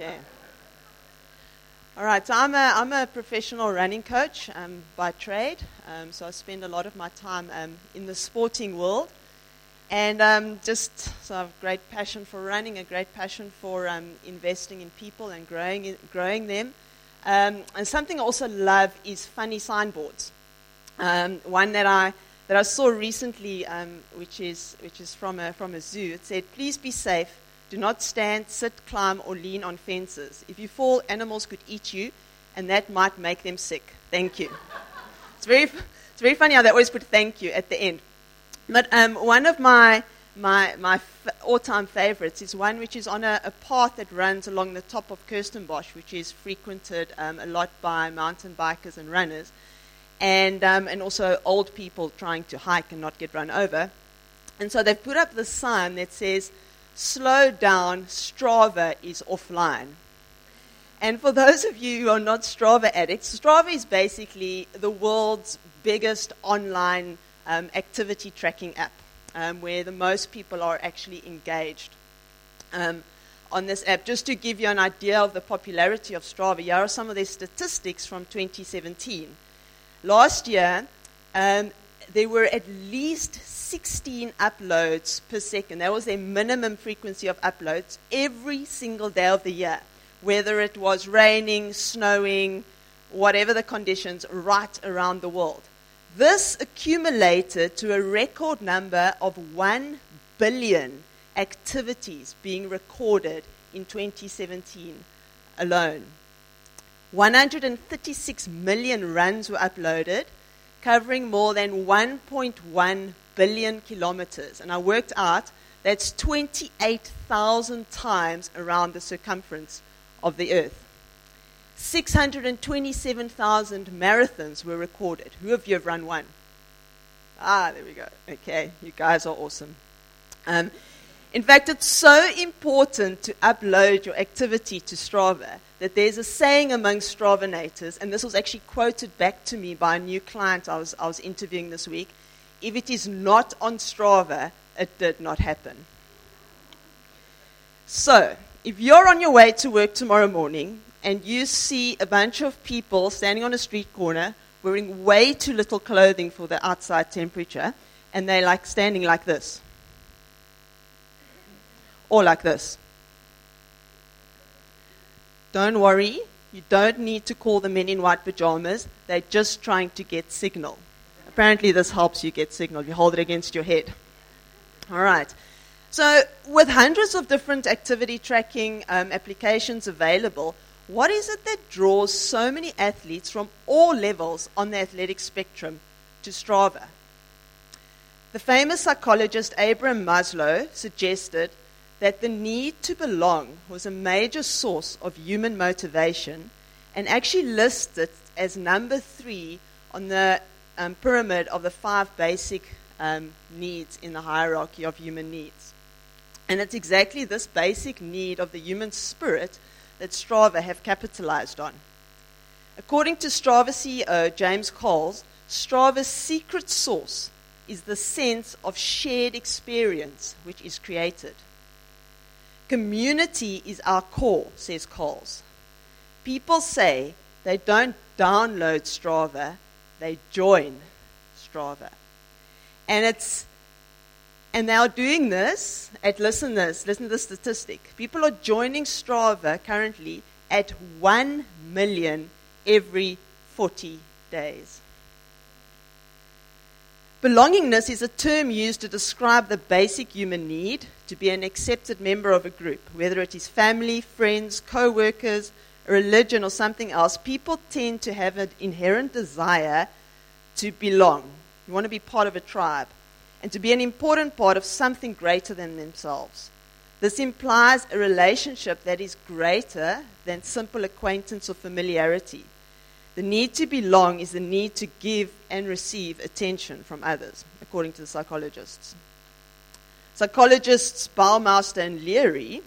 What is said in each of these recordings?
Okay. All right, so I'm a, I'm a professional running coach um, by trade. Um, so I spend a lot of my time um, in the sporting world. And um, just, so I have a great passion for running, a great passion for um, investing in people and growing, growing them. Um, and something I also love is funny signboards. one that I, that I saw recently, which, is, which is from a, from a zoo, it said, Please be safe do not stand, sit, climb, or lean on fences. If you fall, animals could eat you, and that might make them sick. Thank you. It's very, it's very funny how they always put thank you at the end. But um, one of my, my, my all time favorites is one which is on a, a, path that runs along the top of Kirstenbosch, which is frequented um, a lot by mountain bikers and runners, and, um, and also old people trying to hike and not get run over. And so they've put up this sign that says, slow down, Strava is offline. And for those of you who are not Strava addicts, Strava is basically the world's biggest online um, activity tracking app um, where the most people are actually engaged um, on this app. Just to give you an idea of the popularity of Strava, here are some of their statistics from 2017. Last year, um, there were at least 16 uploads per second. That was their minimum frequency of uploads every single day of the year, whether it was raining, snowing, whatever the conditions, right around the world. This accumulated to a record number of 1 billion activities being recorded in 2017 alone. 136 million runs were uploaded, covering more than 1.1 billion kilometers. And I worked out that's 28,000 times around the circumference of the Earth. 627,000 marathons were recorded. Who of you have run one? Ah, there we go. Okay, you guys are awesome. Um, in fact, it's so important to upload your activity to Strava that there's a saying among Stravanators, and this was actually quoted back to me by a new client I was, I was interviewing this week. If it is not on Strava, it did not happen. So, if you're on your way to work tomorrow morning and you see a bunch of people standing on a street corner wearing way too little clothing for the outside temperature, and they're like standing like this, or like this. Don't worry, you don't need to call the men in white pajamas, they're just trying to get signal. Apparently, this helps you get signal. You hold it against your head. All right. So, with hundreds of different activity tracking um, applications available, what is it that draws so many athletes from all levels on the athletic spectrum to Strava? The famous psychologist Abraham Maslow suggested that the need to belong was a major source of human motivation and actually listed as number three on the um, pyramid of the five basic um, needs in the hierarchy of human needs. And it's exactly this basic need of the human spirit that Strava have capitalized on. According to Strava CEO James Quarles, Strava's secret source is the sense of shared experience which is created. Community is our core, says Quarles. People say they don't download Strava, they join Strava. And it's and they are doing this at listen this, listen to the statistic. People are joining Strava currently at 1 million every 40 days. Belongingness is a term used to describe the basic human need to be an accepted member of a group, whether it is family, friends, co workers, religion, or something else, people tend to have an inherent desire to belong. You want to be part of a tribe and to be an important part of something greater than themselves. This implies a relationship that is greater than simple acquaintance or familiarity. The need to belong is the need to give and receive attention from others, according to the psychologists. Psychologists Baumeister and Leary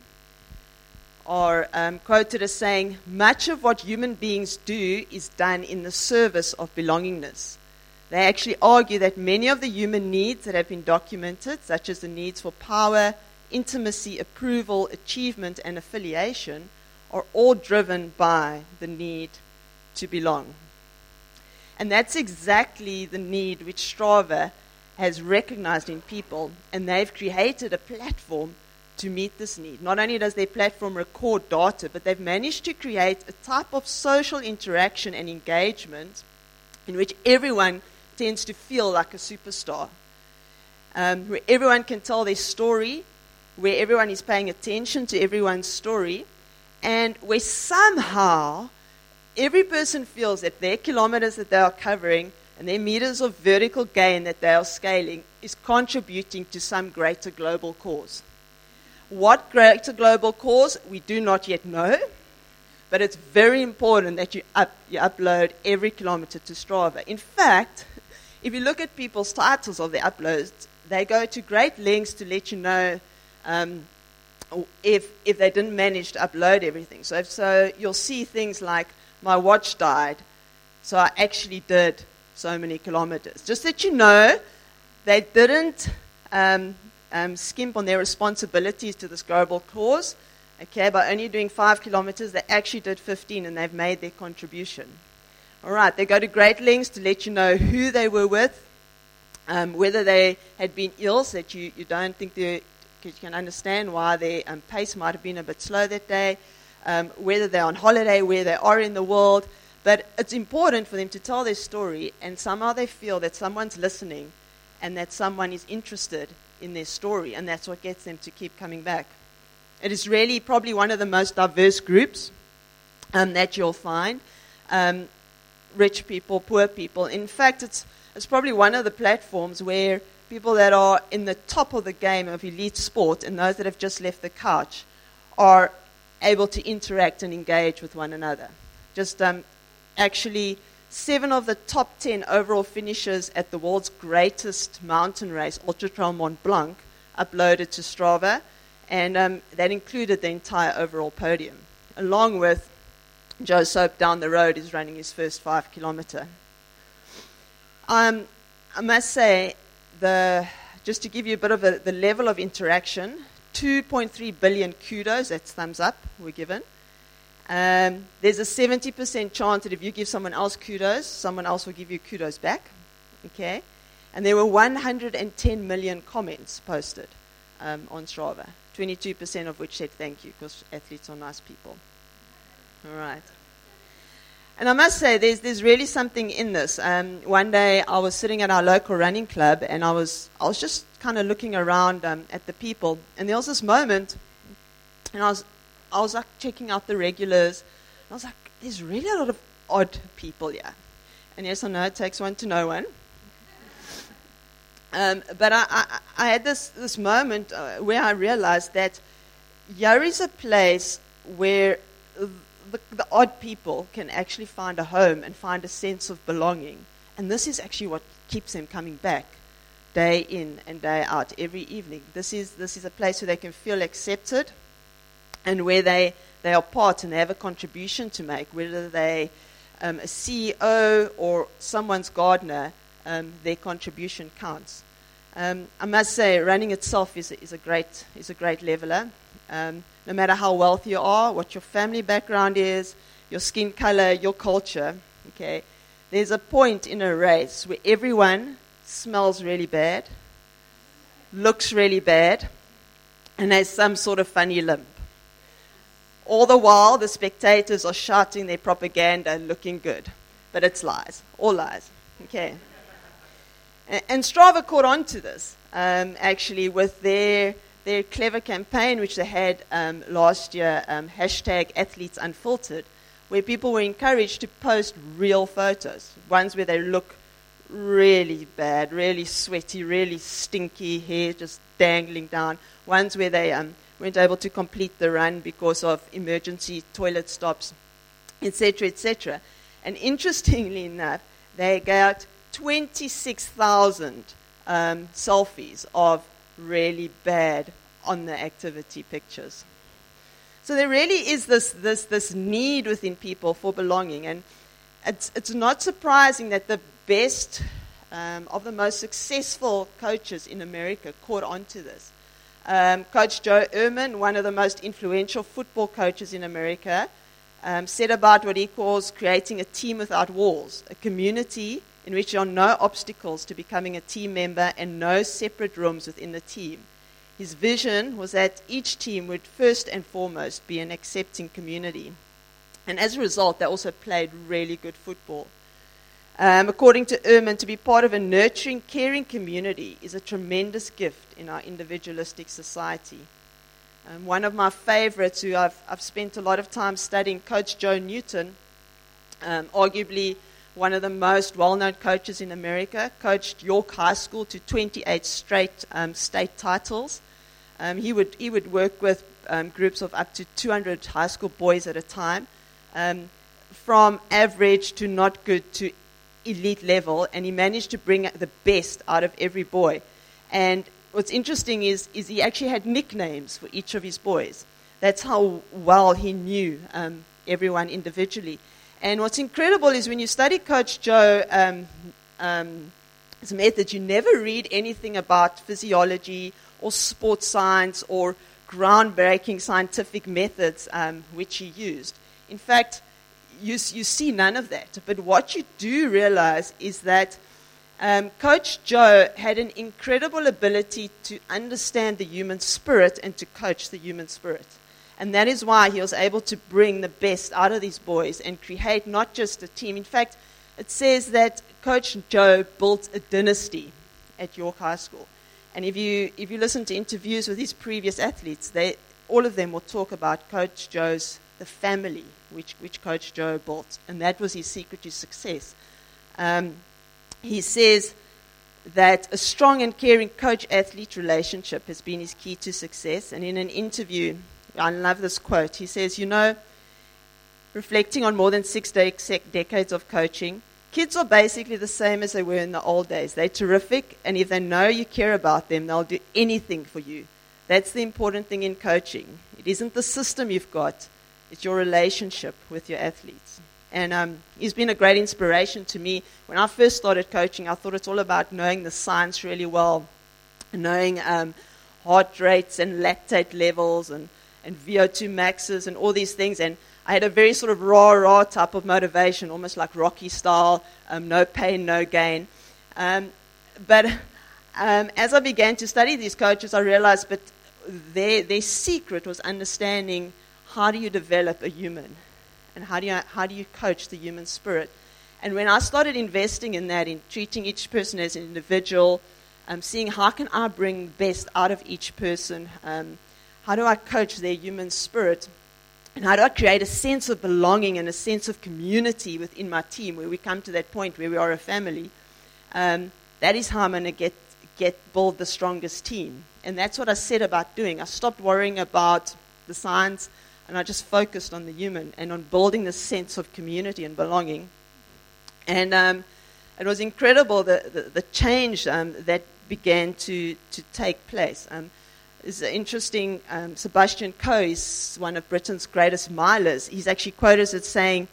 are um, quoted as saying, Much of what human beings do is done in the service of belongingness. They actually argue that many of the human needs that have been documented, such as the needs for power, intimacy, approval, achievement, and affiliation, are all driven by the need to belong. And that's exactly the need which Strava has recognized in people, and they've created a platform to meet this need. Not only does their platform record data, but they've managed to create a type of social interaction and engagement in which everyone tends to feel like a superstar, um, where everyone can tell their story, where everyone is paying attention to everyone's story, and where somehow every person feels that their kilometers that they are covering and their meters of vertical gain that they are scaling is contributing to some greater global cause. What greater global cause, we do not yet know, but it's very important that you, up, you upload every kilometer to Strava. In fact, if you look at people's titles of their uploads, they go to great lengths to let you know um, if, if they didn't manage to upload everything. So, if, so you'll see things like, my watch died, so I actually did so many kilometers. Just that you know, they didn't um, um, skimp on their responsibilities to this global cause. Okay, by only doing five kilometers, they actually did 15 and they've made their contribution. All right, they go to great lengths to let you know who they were with, um, whether they had been ill, so that you, you don't think they, because you can understand why their um, pace might have been a bit slow that day, um, whether they're on holiday, where they are in the world. But it's important for them to tell their story, and somehow they feel that someone's listening and that someone is interested in their story, and that's what gets them to keep coming back. It is really probably one of the most diverse groups um, that you'll find um, rich people, poor people. In fact, it's, it's probably one of the platforms where people that are in the top of the game of elite sport and those that have just left the couch are able to interact and engage with one another. Just um, actually, seven of the top ten overall finishers at the world's greatest mountain race, Ultra Trail Mont Blanc, uploaded to Strava, and um, that included the entire overall podium, along with Joe Soap down the road is running his first five kilometer. Um, I must say, the, just to give you a bit of a, the level of interaction, 2.3 billion kudos, that's thumbs up, we're given. Um, there's a 70% chance that if you give someone else kudos, someone else will give you kudos back. Okay? And there were 110 million comments posted um, on Strava, 22% of which said thank you, because athletes are nice people. All right. And I must say, there's, there's really something in this. Um, one day I was sitting at our local running club and I was, I was just kind of looking around um, at the people. And there was this moment, and I was, I was like checking out the regulars. I was like, there's really a lot of odd people here. And yes, I know it takes one to know one. Um, but I, I, I, had this, this moment uh, where I realized that here is a place where the, the odd people can actually find a home and find a sense of belonging. And this is actually what keeps them coming back day in and day out every evening. This is, this is a place where they can feel accepted and where they, they are part and they have a contribution to make, whether they um, a CEO or someone's gardener, um, their contribution counts. Um, I must say, running itself is is a, great, is a great leveler. No matter how wealthy you are, what your family background is, your skin color, your culture, okay, there's a point in a race where everyone smells really bad, looks really bad, and has some sort of funny limp. All the while, the spectators are shouting their propaganda and looking good. But it's lies, all lies. Okay. And, and Strava caught on to this, um, actually, with their their clever campaign, which they had um, last year, um, hashtag athletes unfiltered, where people were encouraged to post real photos, ones where they look really bad, really sweaty, really stinky, hair just dangling down, ones where they um, weren't able to complete the run because of emergency toilet stops, etc., etc. And interestingly enough, they got 26,000 um, selfies of really bad on the activity pictures. So there really is this, this, this need within people for belonging. And it's, it's not surprising that the best um, of the most successful coaches in America caught on to this. Um, Coach Joe Ehrmann, one of the most influential football coaches in America, um, said about what he calls creating a team without walls, a community in which there are no obstacles to becoming a team member and no separate rooms within the team. His vision was that each team would first and foremost be an accepting community. And as a result, they also played really good football. Um, according to Ehrmann, to be part of a nurturing, caring community is a tremendous gift in our individualistic society. Um, one of my favorites, who I've, I've spent a lot of time studying, Coach Joe Newton, um, arguably one of the most well known coaches in America, coached York High School to 28 straight um, state titles. Um, he, would, he would work with um, groups of up to 200 high school boys at a time, um, from average to not good to elite level, and he managed to bring the best out of every boy. And what's interesting is, is he actually had nicknames for each of his boys. That's how well he knew um, everyone individually. And what's incredible is when you study Coach Joe, um, um, method, you never read anything about physiology or sports science or groundbreaking scientific methods um, which he used. In fact, you, you see none of that. But what you do realize is that um, Coach Joe had an incredible ability to understand the human spirit and to coach the human spirit. And that is why he was able to bring the best out of these boys and create not just a team. In fact, it says that Coach Joe built a dynasty at York High School. And if you, if you listen to interviews with his previous athletes, they, all of them will talk about Coach Joe's the family which, which Coach Joe built, and that was his secret to success. Um, he says that a strong and caring coach athlete relationship has been his key to success. And in an interview, I love this quote. He says, You know, reflecting on more than six de- decades of coaching, kids are basically the same as they were in the old days. They're terrific, and if they know you care about them, they'll do anything for you. That's the important thing in coaching. It isn't the system you've got, it's your relationship with your athletes. And um, he's been a great inspiration to me. When I first started coaching, I thought it's all about knowing the science really well, knowing um, heart rates and lactate levels and, and VO2 maxes and all these things. And I had a very sort of raw, raw type of motivation, almost like Rocky style um, no pain, no gain. Um, but um, as I began to study these coaches, I realized that their, their secret was understanding how do you develop a human? And how do you, how do you coach the human spirit? And when I started investing in that, in treating each person as an individual, um, seeing how can I bring best out of each person, um, how do I coach their human spirit, and how do I create a sense of belonging and a sense of community within my team, where we come to that point where we are a family. Um, that is how I'm going to get get build the strongest team, and that's what I set about doing. I stopped worrying about the science. And I just focused on the human and on building this sense of community and belonging. And um, it was incredible the, the, the change um, that began to, to take place. Um, it's interesting. Um, Sebastian Coe is one of Britain's greatest milers. He's actually quoted as saying,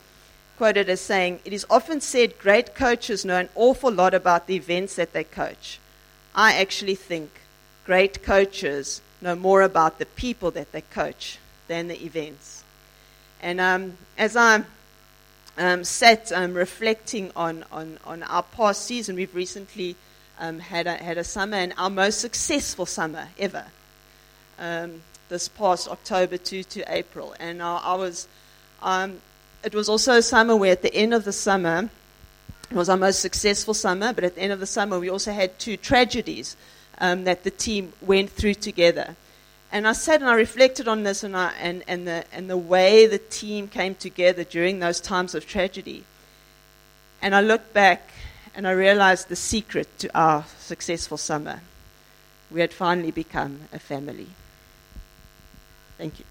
quoted as saying, "It is often said great coaches know an awful lot about the events that they coach. I actually think great coaches know more about the people that they coach than the events. And um, as I um, sat um, reflecting on, on, on our past season, we've recently um, had, a, had a summer, and our most successful summer ever, um, this past October to, to April. And I, I was, um, it was also a summer where at the end of the summer, it was our most successful summer, but at the end of the summer, we also had two tragedies that the team went through together. And I sat and I reflected on this and, I, and, and, the, and the way the team came together during those times of tragedy. And I looked back and I realized the secret to our successful summer. We had finally become a family. Thank you.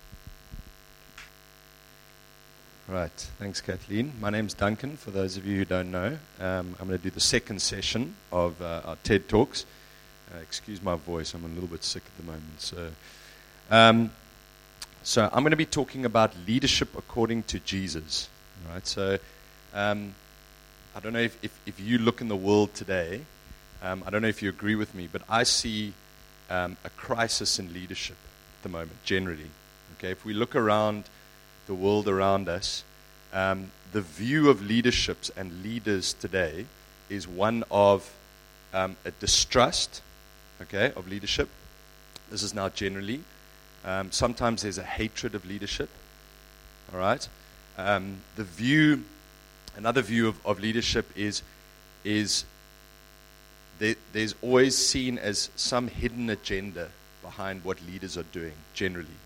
Right. Thanks, Kathleen. My name's Duncan, for those of you who don't know. Um, I'm going to do the second session of uh, our TED Talks. Uh, excuse my voice, I'm a little bit sick at the moment. So. Um, so I'm going to be talking about leadership according to Jesus. Right. So um, I don't know if, if, if, you look in the world today, um, I don't know if you agree with me, but I see um, a crisis in leadership the moment, generally. Okay, if we look around the world around us, um, the view of leaderships and leaders today is one of um, a distrust, okay, of leadership. This is now generally. Um, sometimes there's a hatred of leadership. All right. Um, the view, another view of, of leadership is is there, there's always seen as some hidden agenda behind what leaders are doing generally.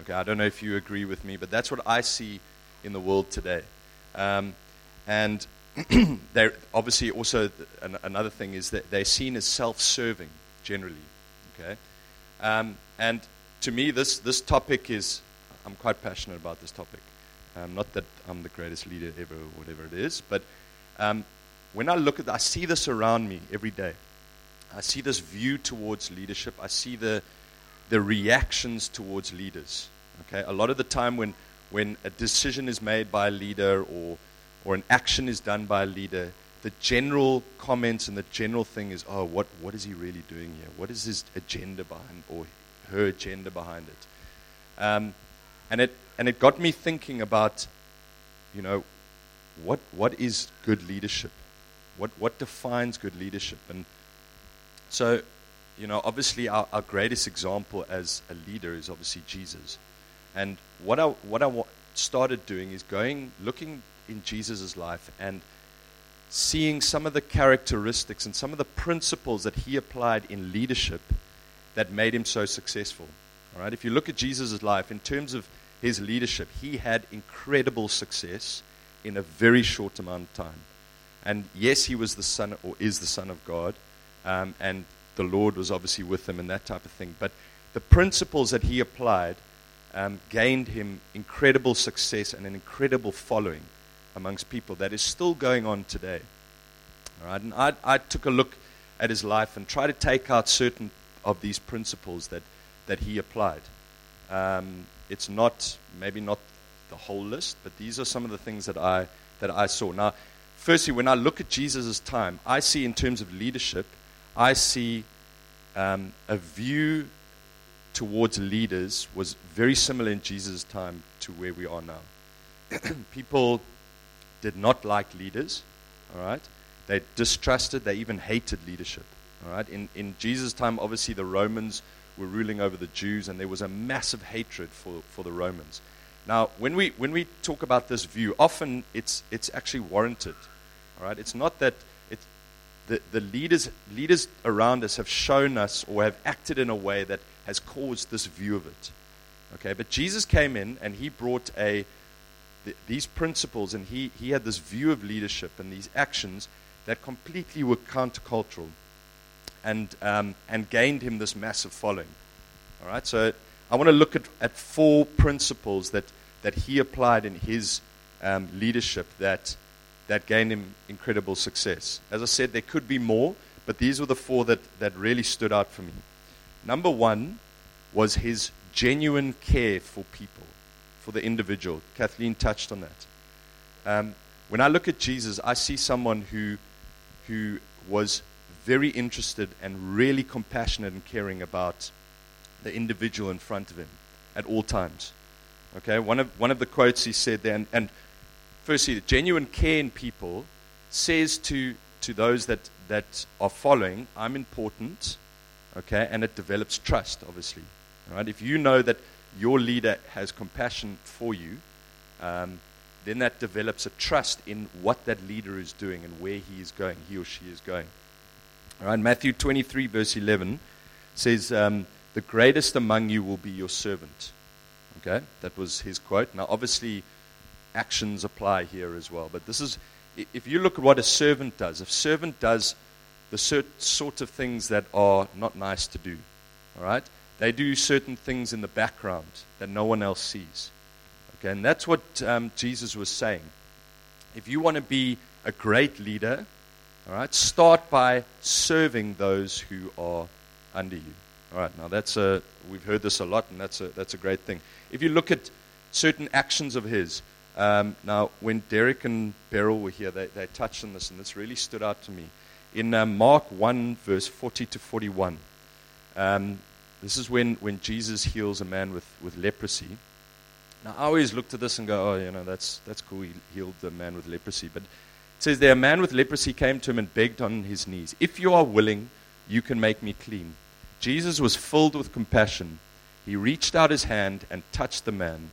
Okay, I don't know if you agree with me, but that's what I see in the world today. Um, and they're obviously also an, another thing is that they're seen as self-serving generally. Okay, um, and to me, this this topic is I'm quite passionate about this topic. Um, not that I'm the greatest leader ever, or whatever it is, but um, when I look at, I see this around me every day. I see this view towards leadership. I see the the reactions towards leaders. Okay, a lot of the time when when a decision is made by a leader or or an action is done by a leader, the general comments and the general thing is, oh, what what is he really doing here? What is his agenda behind or her agenda behind it? Um, and it and it got me thinking about, you know, what what is good leadership? What what defines good leadership? And so, you know, obviously our, our greatest example as a leader is obviously Jesus. And what I what I started doing is going looking in Jesus' life and seeing some of the characteristics and some of the principles that he applied in leadership that made him so successful. All right, if you look at Jesus' life in terms of his leadership, he had incredible success in a very short amount of time. And yes, he was the son or is the son of God, um, and the Lord was obviously with him and that type of thing. But the principles that he applied um, gained him incredible success and an incredible following amongst people that is still going on today. All right, and I, I took a look at his life and tried to take out certain of these principles that, that he applied. Um, it's not maybe not the whole list, but these are some of the things that I that I saw. Now, firstly, when I look at Jesus' time, I see in terms of leadership, I see um, a view towards leaders was very similar in Jesus' time to where we are now. People did not like leaders, all right? They distrusted, they even hated leadership, all right? In, in Jesus' time, obviously, the Romans were ruling over the Jews, and there was a massive hatred for, for the Romans. Now, when we, when we talk about this view, often it's, it's actually warranted. All right? It's not that the, the leaders, leaders around us have shown us or have acted in a way that has caused this view of it. Okay? But Jesus came in and he brought a, these principles and he, he had this view of leadership and these actions that completely were countercultural and, um, and gained him this massive following. All right, so I want to look at, at four principles that, that he applied in his um, leadership that, that gained him incredible success. As I said, there could be more, but these were the four that, that really stood out for me. Number one was his genuine care for people, for the individual. Kathleen touched on that. Um, when I look at Jesus, I see someone who, who was very interested and really compassionate and caring about the individual in front of him at all times. Okay, one of, one of the quotes he said there, and, and firstly, the genuine care in people says to, to those that, that are following, I'm important, okay, and it develops trust, obviously. Right, if you know that your leader has compassion for you, um, then that develops a trust in what that leader is doing and where he is going, he or she is going. All right, Matthew 23, verse 11 says, um, The greatest among you will be your servant. Okay, that was his quote. Now, obviously, actions apply here as well. But this is, if you look at what a servant does, a servant does the cert- sort of things that are not nice to do. All right? They do certain things in the background that no one else sees. Okay, and that's what um, Jesus was saying. If you want to be a great leader, all right, start by serving those who are under you. All right, now that's a, we've heard this a lot, and that's a, that's a great thing. If you look at certain actions of his, um, now when Derek and Beryl were here, they, they touched on this, and this really stood out to me. In uh, Mark 1, verse 40 to 41, Um, this is when, when Jesus heals a man with, with leprosy. Now, I always looked at this and go, oh, you know, that's, that's cool. He healed the man with leprosy. But it says there, a man with leprosy came to him and begged on his knees, If you are willing, you can make me clean. Jesus was filled with compassion. He reached out his hand and touched the man.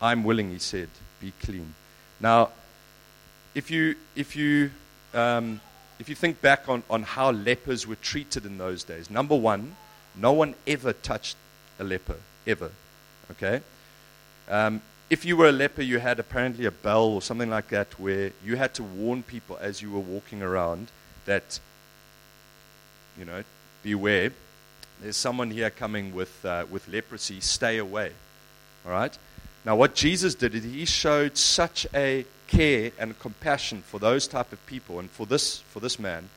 I'm willing, he said, be clean. Now, if you, if you, um, if you think back on, on how lepers were treated in those days, number one, no one ever touched a leper, ever. Okay? Um, if you were a leper, you had apparently a bell or something like that where you had to warn people as you were walking around that, you know, beware. There's someone here coming with, uh, with leprosy. Stay away. All right? Now, what Jesus did is he showed such a care and compassion for those type of people and for this, for this man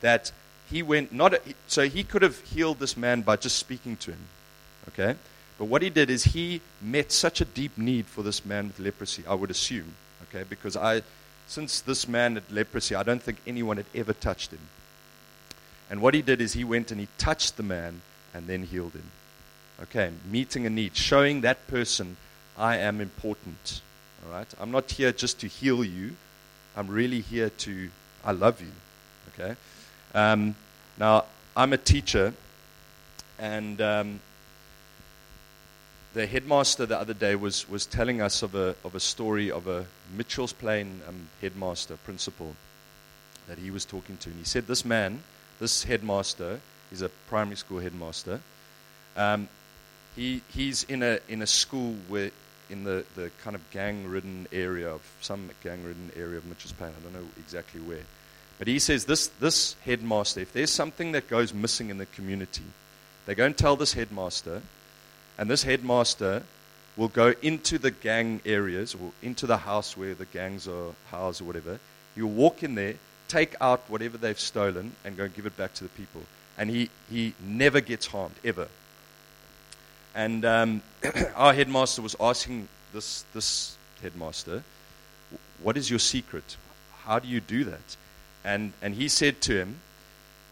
that he went not a, so he could have healed this man by just speaking to him okay? But what he did is he met such a deep need for this man with leprosy i would assume okay? Because i since this man had leprosy i don't think anyone had ever touched him. And what he did is he went and he touched the man and then healed him okay? Meeting a need showing that person i am important all right i'm not here just to heal you i'm really here to i love you okay um, now, I'm a teacher, and um, the headmaster the other day was, was telling us of a, of a story of a Mitchell's Plain um, headmaster, principal, that he was talking to. And he said, This man, this headmaster, he's a primary school headmaster. Um, he, he's in a, in a school where, in the, the kind of gang ridden area of some gang ridden area of Mitchell's Plain. I don't know exactly where. But he says this, this headmaster, if there's something that goes missing in the community, they go and tell this headmaster, and this headmaster will go into the gang areas or into the house where the gangs are housed or whatever. He'll walk in there, take out whatever they've stolen, and go and give it back to the people. And he, he never gets harmed, ever. And um, our headmaster was asking this, this headmaster, What is your secret? How do you do that? And, and he said to him,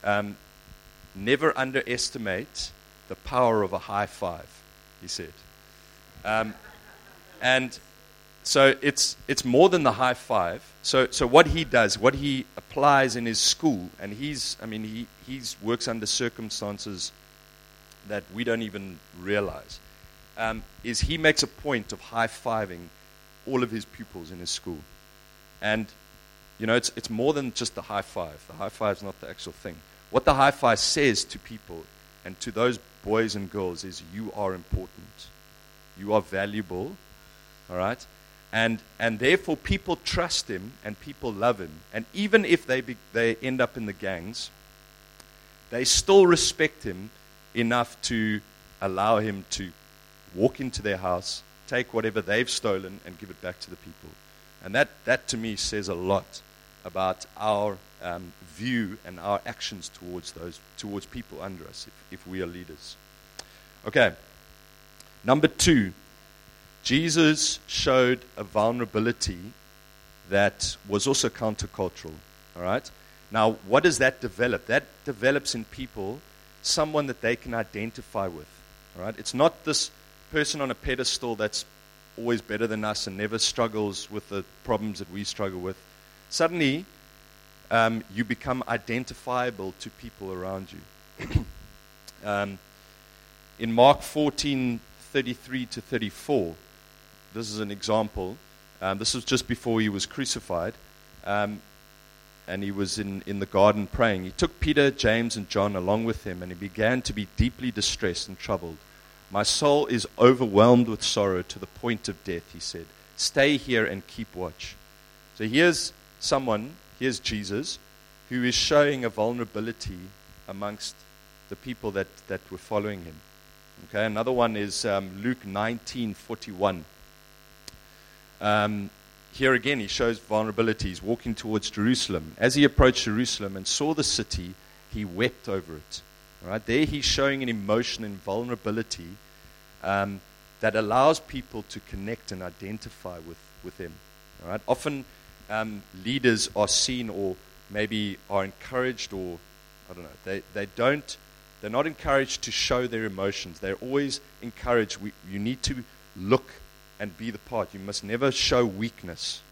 um, Never underestimate the power of a high five, he said. Um, and so it's, it's more than the high five. So, so what he does, what he applies in his school, and he's, I mean, he he's works under circumstances that we don't even realize, um, is he makes a point of high fiving all of his pupils in his school. And you know, it's, it's more than just the high five. The high five is not the actual thing. What the high five says to people and to those boys and girls is you are important. You are valuable. All right? And, and therefore, people trust him and people love him. And even if they, be, they end up in the gangs, they still respect him enough to allow him to walk into their house, take whatever they've stolen, and give it back to the people. And that, that to me says a lot about our um, view and our actions towards those towards people under us if, if we are leaders. Okay. Number two, Jesus showed a vulnerability that was also countercultural. All right? Now, what does that develop? That develops in people someone that they can identify with. All right? It's not this person on a pedestal that's always better than us and never struggles with the problems that we struggle with suddenly um, you become identifiable to people around you. um, in Mark 14 33 to 34, this is an example. Um, this was just before he was crucified. And he was in, in the garden praying. He took Peter, James, and John along with him, and he began to be deeply distressed and troubled. My soul is overwhelmed with sorrow to the point of death, he said. Stay here and keep watch. So here's someone, here's Jesus, who is showing a vulnerability amongst the people that, that were following him. Okay, another one is um, Luke 19:41. Um, here again, he shows vulnerability. He's walking towards Jerusalem. As he approached Jerusalem and saw the city, he wept over it. All right, there he's showing an emotion and vulnerability um, that allows people to connect and identify with, with him. All right, often um, leaders are seen or maybe are encouraged or, I don't know, they, they don't They're not encouraged to show their emotions. They're always encouraged, we, you need to look and be the part. You must never show weakness.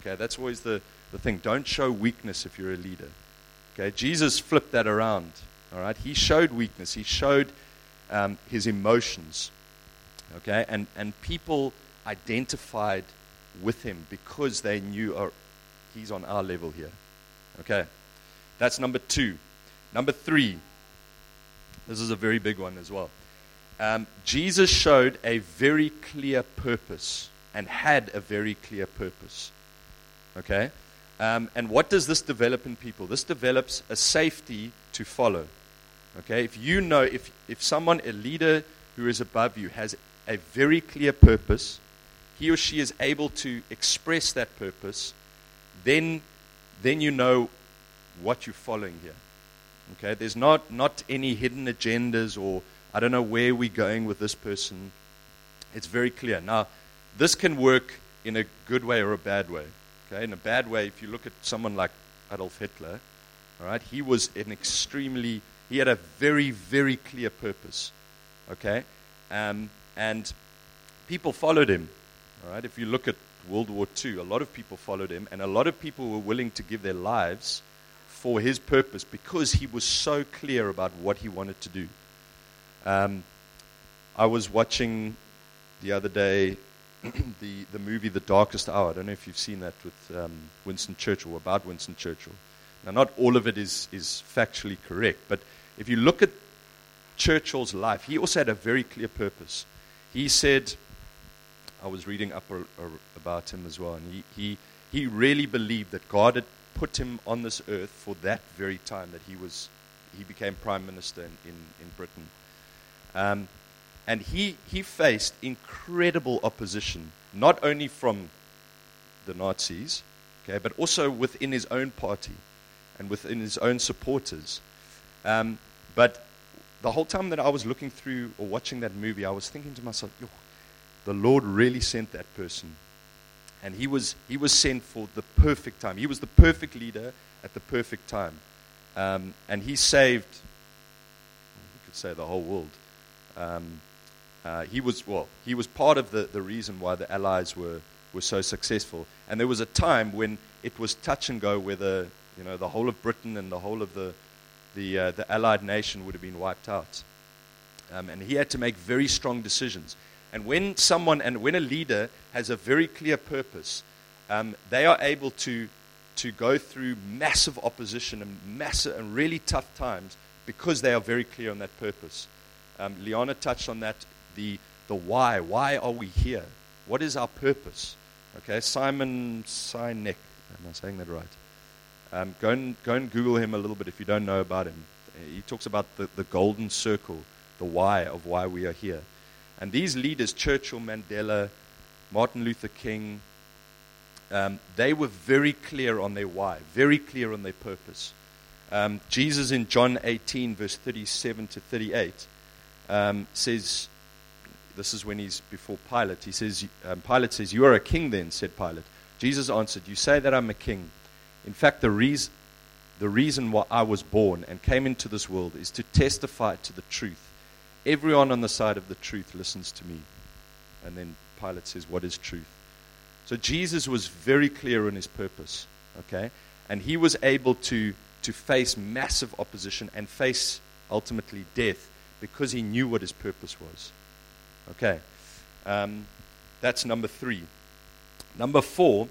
Okay, that's always the, the thing. Don't show weakness if you're a leader. Okay, Jesus flipped that around. All right, he showed weakness. He showed um, his emotions. Okay, and and people identified with him because they knew oh, he's on our level here. Okay, that's number two. Number three. This is a very big one as well. Um, Jesus showed a very clear purpose and had a very clear purpose. Okay? Um, and what does this develop in people? This develops a safety to follow. Okay? If you know, if, if someone, a leader who is above you, has a very clear purpose, he or she is able to express that purpose, then, then you know what you're following here. Okay? There's not, not any hidden agendas or I don't know where we're going with this person. It's very clear. Now, this can work in a good way or a bad way. Okay? In a bad way, if you look at someone like Adolf Hitler, all right, he was an extremely, he had a very, very clear purpose. Okay? Um, and people followed him. All right? If you look at World War II, a lot of people followed him, and a lot of people were willing to give their lives for his purpose because he was so clear about what he wanted to do. Um, I was watching the other day the, the movie The Darkest Hour. I don't know if you've seen that with um, Winston Churchill, about Winston Churchill. Now, not all of it is, is factually correct, but if you look at Churchill's life, he also had a very clear purpose. He said, I was reading up about him as well, and he, he, he really believed that God had put him on this earth for that very time that he was he became prime minister in, in, in Britain. Um, and he, he faced incredible opposition, not only from the Nazis, okay, but also within his own party and within his own supporters. Um, but the whole time that I was looking through or watching that movie, I was thinking to myself, the Lord really sent that person. And he was, he was sent for the perfect time. He was the perfect leader at the perfect time. Um, and he saved, you could say, the whole world. Um, uh, he was well, he was part of the, the reason why the Allies were, were so successful. And there was a time when it was touch and go whether you know the whole of Britain and the whole of the the, uh, the Allied nation would have been wiped out. Um, and he had to make very strong decisions. And when someone and when a leader has a very clear purpose, um, they are able to to go through massive opposition and massive and really tough times because they are very clear on that purpose. Um, Liana touched on that the, the why. Why are we here? What is our purpose? Okay, Simon Sinek. Am I saying that right? Um, go, and, go and Google him a little bit if you don't know about him. He talks about the, the golden circle, the why of why we are here. And these leaders, Churchill, Mandela, Martin Luther King, um, they were very clear on their why, very clear on their purpose. Um, Jesus in John 18, verse 37 to 38, um, says, this is when he's before Pilate. He says, um, Pilate says, You are a king then, said Pilate. Jesus answered, You say that I'm a king. In fact, the, reason, the reason why I was born and came into this world is to testify to the truth. Everyone on the side of the truth listens to me. And then Pilate says, What is truth? So Jesus was very clear on his purpose, okay? And he was able to, to face massive opposition and face ultimately death because he knew what his purpose was. Okay. Um, that's number three. Number four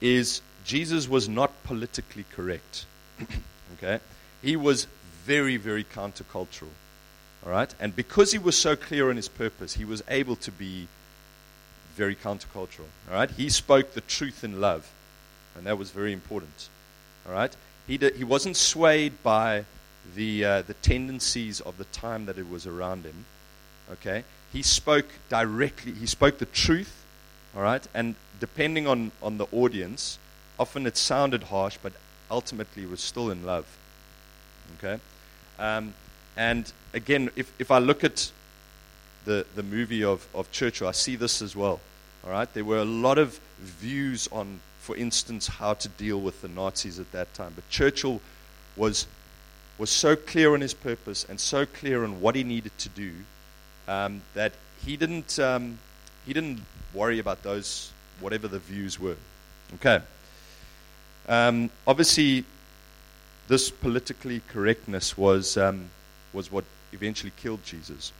is Jesus was not politically correct. okay? He was very, very countercultural. All right? And because he was so clear on his purpose, he was able to be very countercultural. All right? He spoke the truth in love. And that was very important. All right? He, did, he wasn't swayed by the, uh, the tendencies of the time that it was around him. Okay? he spoke directly, he spoke the truth, all right? And depending on, on the audience, often it sounded harsh, but ultimately was still in love, okay? Um, and again, if, if I look at the, the movie of, of Churchill, I see this as well, all right? There were a lot of views on, for instance, how to deal with the Nazis at that time, but Churchill was was so clear on his purpose and so clear on what he needed to do um, that he didn't, um, he didn't worry about those, whatever the views were. Okay. Um, obviously, this politically correctness was, um, was what eventually killed Jesus.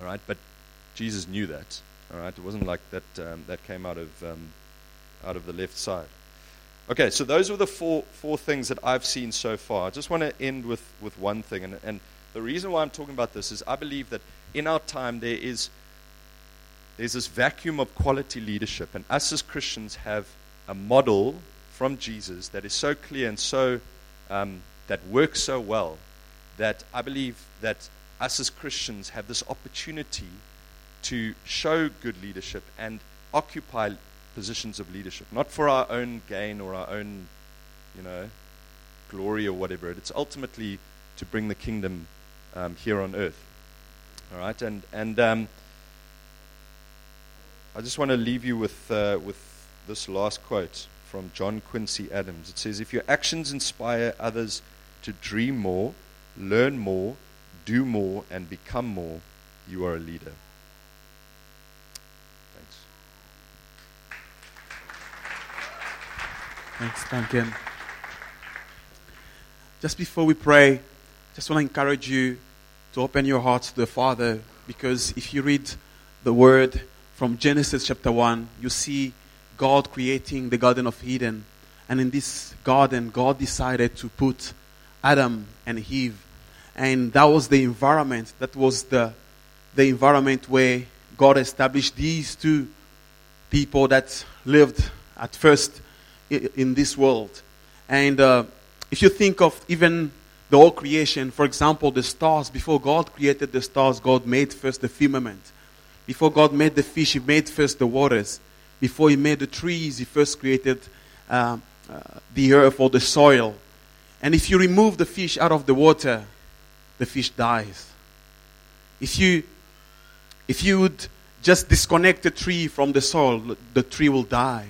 All right, but Jesus knew that. All right, it wasn't like that. Um, that came out of um, out of the left side. Okay, so those are the four four things that I've seen so far. I just want to end with with one thing, and and the reason why I'm talking about this is I believe that in our time there is there's this vacuum of quality leadership, and us as Christians have a model from Jesus that is so clear and so um, that works so well that I believe that us as Christians have this opportunity to show good leadership and occupy positions of leadership, not for our own gain or our own, you know, glory or whatever. It's ultimately to bring the kingdom um, here on earth. All right, and and um, I just want to leave you with uh, with this last quote from John Quincy Adams. It says, If your actions inspire others to dream more, learn more, do more, and become more, you are a leader. Thanks. Thanks, Duncan. Just before we pray, just want to encourage you to open your hearts to the Father because if you read the word from Genesis chapter 1, you see God creating the Garden of Eden. And in this garden, God decided to put Adam and Eve. And that was the environment, that was the, the environment where God established these two people that lived at first in this world. And uh, if you think of even the whole creation, for example, the stars, before God created the stars, God made first the firmament. Before God made the fish, He made first the waters. Before he made the trees, he first created uh, uh, the earth or the soil. And if you remove the fish out of the water, the fish dies. If you, if you would just disconnect the tree from the soil, the tree will die.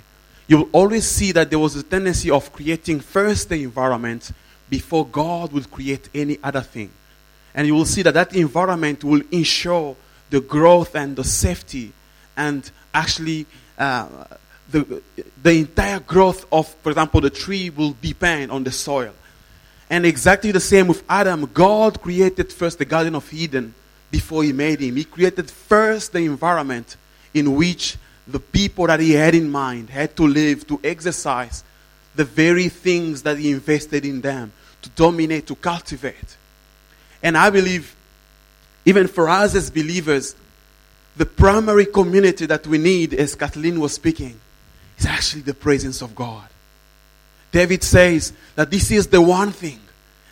You will always see that there was a tendency of creating first the environment before God would create any other thing. And you will see that that environment will ensure the growth and the safety and actually uh, the, the entire growth of, for example, the tree will depend on the soil. And exactly the same with Adam. God created first the Garden of Eden before he made him. He created first the environment in which the people that he had in mind had to live, to exercise the very things that he invested in them, to dominate, to cultivate. And I believe, even for us as believers, the primary community that we need, as Kathleen was speaking, is actually the presence of God. David says that this is the one thing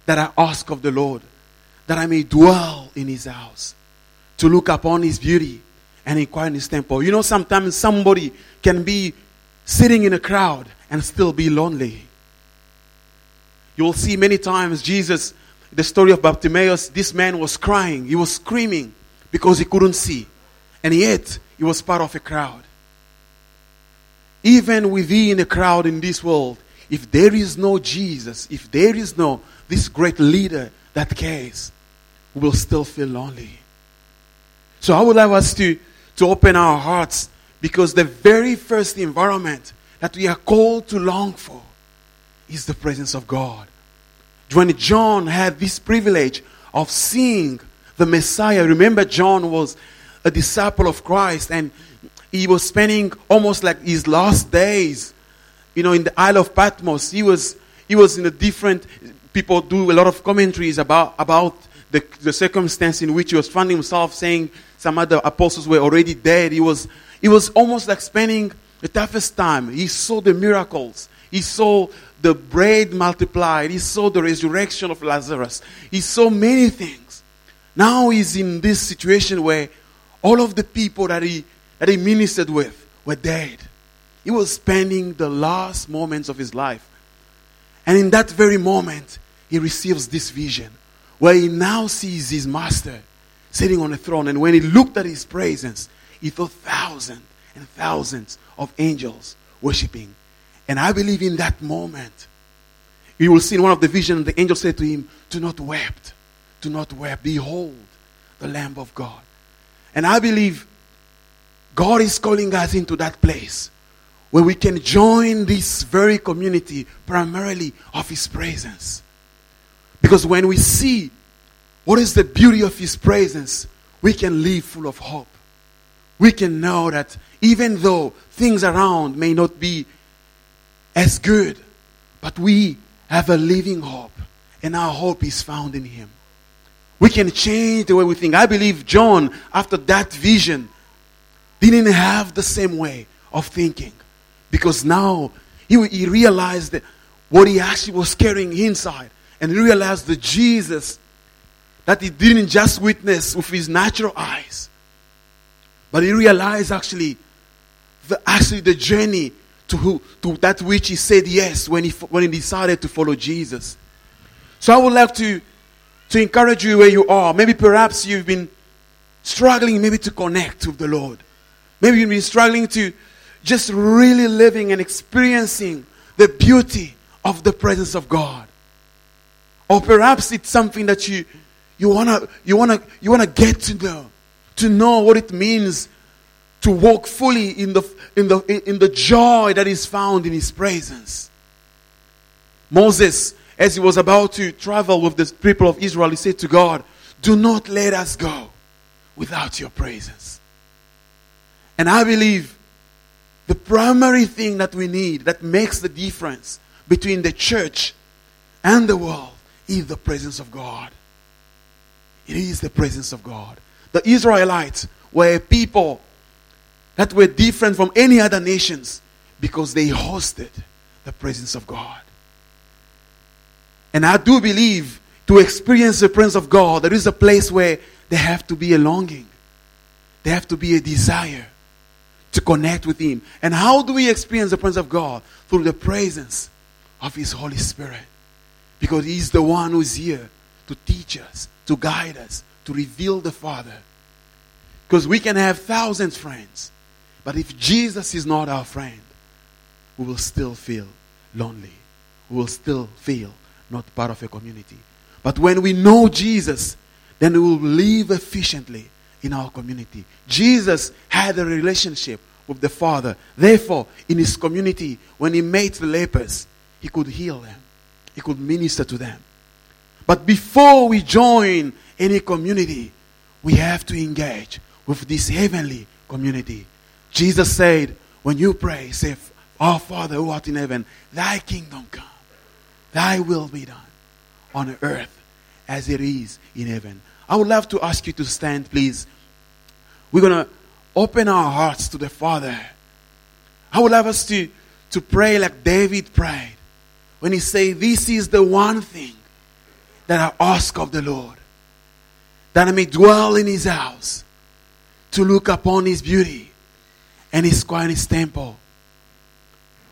that I ask of the Lord, that I may dwell in his house, to look upon his beauty and inquire in his temple. You know, sometimes somebody can be sitting in a crowd and still be lonely. You will see many times Jesus, the story of Bartimaeus, this man was crying, he was screaming because he couldn't see. And yet, he was part of a crowd. Even within a crowd in this world, if there is no Jesus, if there is no this great leader that cares, we will still feel lonely. So I would like us to, to open our hearts because the very first environment that we are called to long for is the presence of God. When John had this privilege of seeing the Messiah, remember, John was a disciple of Christ and he was spending almost like his last days, you know, in the Isle of Patmos. He was, he was in a different, people do a lot of commentaries about, about the, the circumstance in which he was finding himself saying some other apostles were already dead. He was, he was almost like spending the toughest time. He saw the miracles. He saw the bread multiplied. He saw the resurrection of Lazarus. He saw many things. Now he's in this situation where all of the people that he, that he ministered with were dead. He was spending the last moments of his life. And in that very moment, he receives this vision where he now sees his master sitting on a throne. And when he looked at his presence, he saw thousands and thousands of angels worshiping. And I believe in that moment, you will see in one of the visions, the angel said to him, Do not weep. Do not weep. Behold the Lamb of God. And I believe God is calling us into that place where we can join this very community primarily of His presence. Because when we see what is the beauty of His presence, we can live full of hope. We can know that even though things around may not be as good, but we have a living hope, and our hope is found in Him. We can change the way we think. I believe John, after that vision, didn't have the same way of thinking because now he, he realized what he actually was carrying inside and realized that Jesus that he didn't just witness with his natural eyes, but he realized actually the, actually the journey to, who, to that which he said yes when he, when he decided to follow Jesus. So I would like to, to encourage you where you are. Maybe perhaps you've been struggling maybe to connect with the Lord. Maybe you've been struggling to just really living and experiencing the beauty of the presence of God. Or perhaps it's something that you, you wanna, you wanna, you wanna get to know, to know what it means to walk fully in the, in the, in the joy that is found in His presence. Moses, as he was about to travel with the people of Israel, he said to God, Do not let us go without your presence. And I believe the primary thing that we need that makes the difference between the church and the world is the presence of God. It is the presence of God. The Israelites were a people that were different from any other nations because they hosted the presence of God. And I do believe to experience the presence of God, there is a place where there have to be a longing, there have to be a desire to connect with Him. And how do we experience the presence of God? Through the presence of His Holy Spirit. Because He's the one who's here to teach us, to guide us, to reveal the Father. Because we can have thousands of friends, but if Jesus is not our friend, we will still feel lonely. We will still feel not part of a community. But when we know Jesus, then we will live efficiently in our community. Jesus had a relationship with the Father. Therefore, in his community, when he met the lepers, he could heal them, he could minister to them. But before we join any community, we have to engage with this heavenly community. Jesus said, when you pray, say, Our Father who art in heaven, thy kingdom come, thy will be done on earth as it is in heaven. I would love to ask you to stand, please. We're going to open our hearts to the Father. I would love us to, to pray like David prayed when he said, This is the one thing that I ask of the Lord, that I may dwell in his house, to look upon his beauty and his quiet his temple.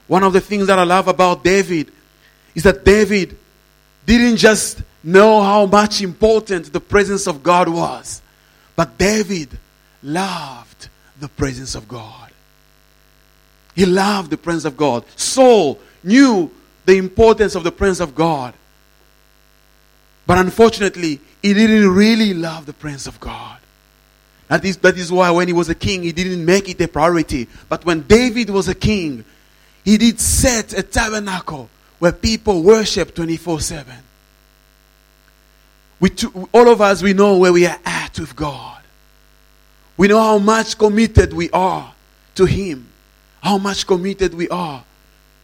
One of the things that I love about David is that David didn't just know how much important the presence of God was, but David loved the presence of God. He loved the presence of God. Saul knew the importance of the presence of God. But unfortunately, he didn't really love the presence of God. That is, that is why when he was a king, he didn't make it a priority. But when David was a king, he did set a tabernacle where people worship 24 7. We, all of us, we know where we are at with God. We know how much committed we are to Him, how much committed we are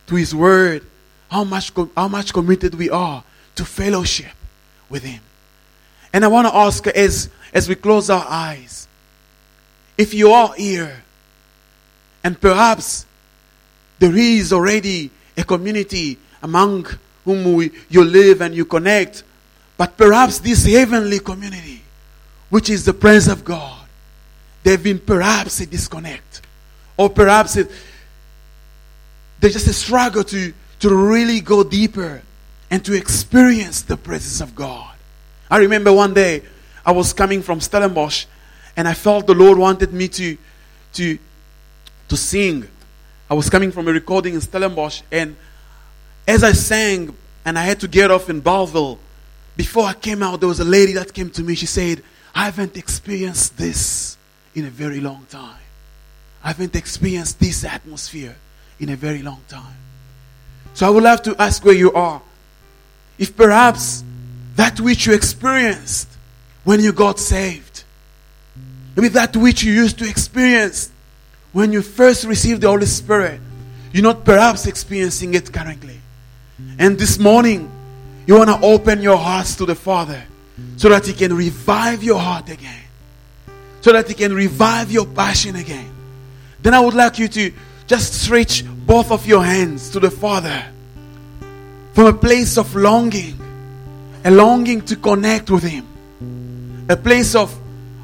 to His Word, how much, how much committed we are to fellowship with Him. And I want to ask as, as we close our eyes, if you are here and perhaps there is already a community among whom we, you live and you connect, but perhaps this heavenly community, which is the presence of God, there've been perhaps a disconnect. Or perhaps it, there's just a struggle to, to really go deeper and to experience the presence of God. I remember one day I was coming from Stellenbosch and I felt the Lord wanted me to, to, to sing. I was coming from a recording in Stellenbosch and as I sang, and I had to get off in Bellville. Before I came out, there was a lady that came to me. She said, I haven't experienced this in a very long time. I haven't experienced this atmosphere in a very long time. So I would love to ask where you are. If perhaps that which you experienced when you got saved, maybe that which you used to experience when you first received the Holy Spirit, you're not perhaps experiencing it currently. And this morning, you want to open your hearts to the Father so that He can revive your heart again, so that He can revive your passion again. Then I would like you to just stretch both of your hands to the Father from a place of longing, a longing to connect with Him, a place of,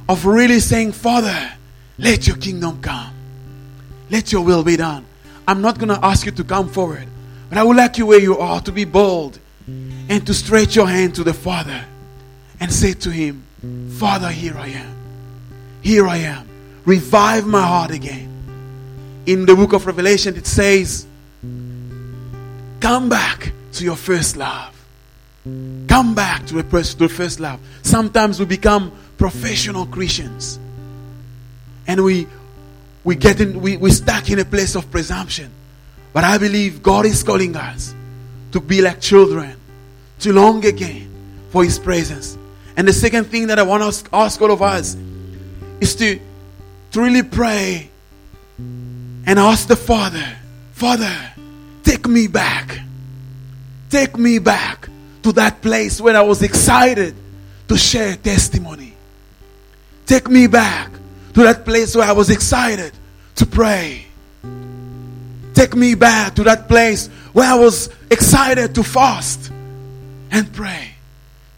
of really saying, Father, let your kingdom come, let your will be done. I'm not going to ask you to come forward, but I would like you where you are to be bold and to stretch your hand to the Father and say to Him, Father, here I am. Here I am. Revive my heart again. In the book of Revelation, it says, Come back to your first love. Come back to the first love. Sometimes we become professional Christians and we we get in we, we stuck in a place of presumption. But I believe God is calling us to be like children, to long again for His presence. And the second thing that I want to ask all of us is to, to really pray and ask the Father, Father, take me back. Take me back to that place where I was excited to share testimony. Take me back to that place where I was excited to pray. Take me back to that place where I was excited to fast and pray.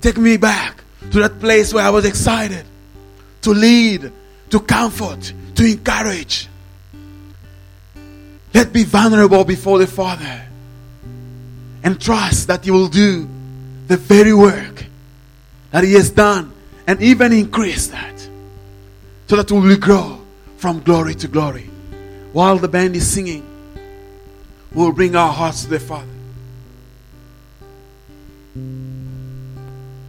Take me back to that place where I was excited to lead, to comfort, to encourage. Let be vulnerable before the Father and trust that He will do the very work that He has done and even increase that so that we will grow from glory to glory. While the band is singing, we'll bring our hearts to the Father.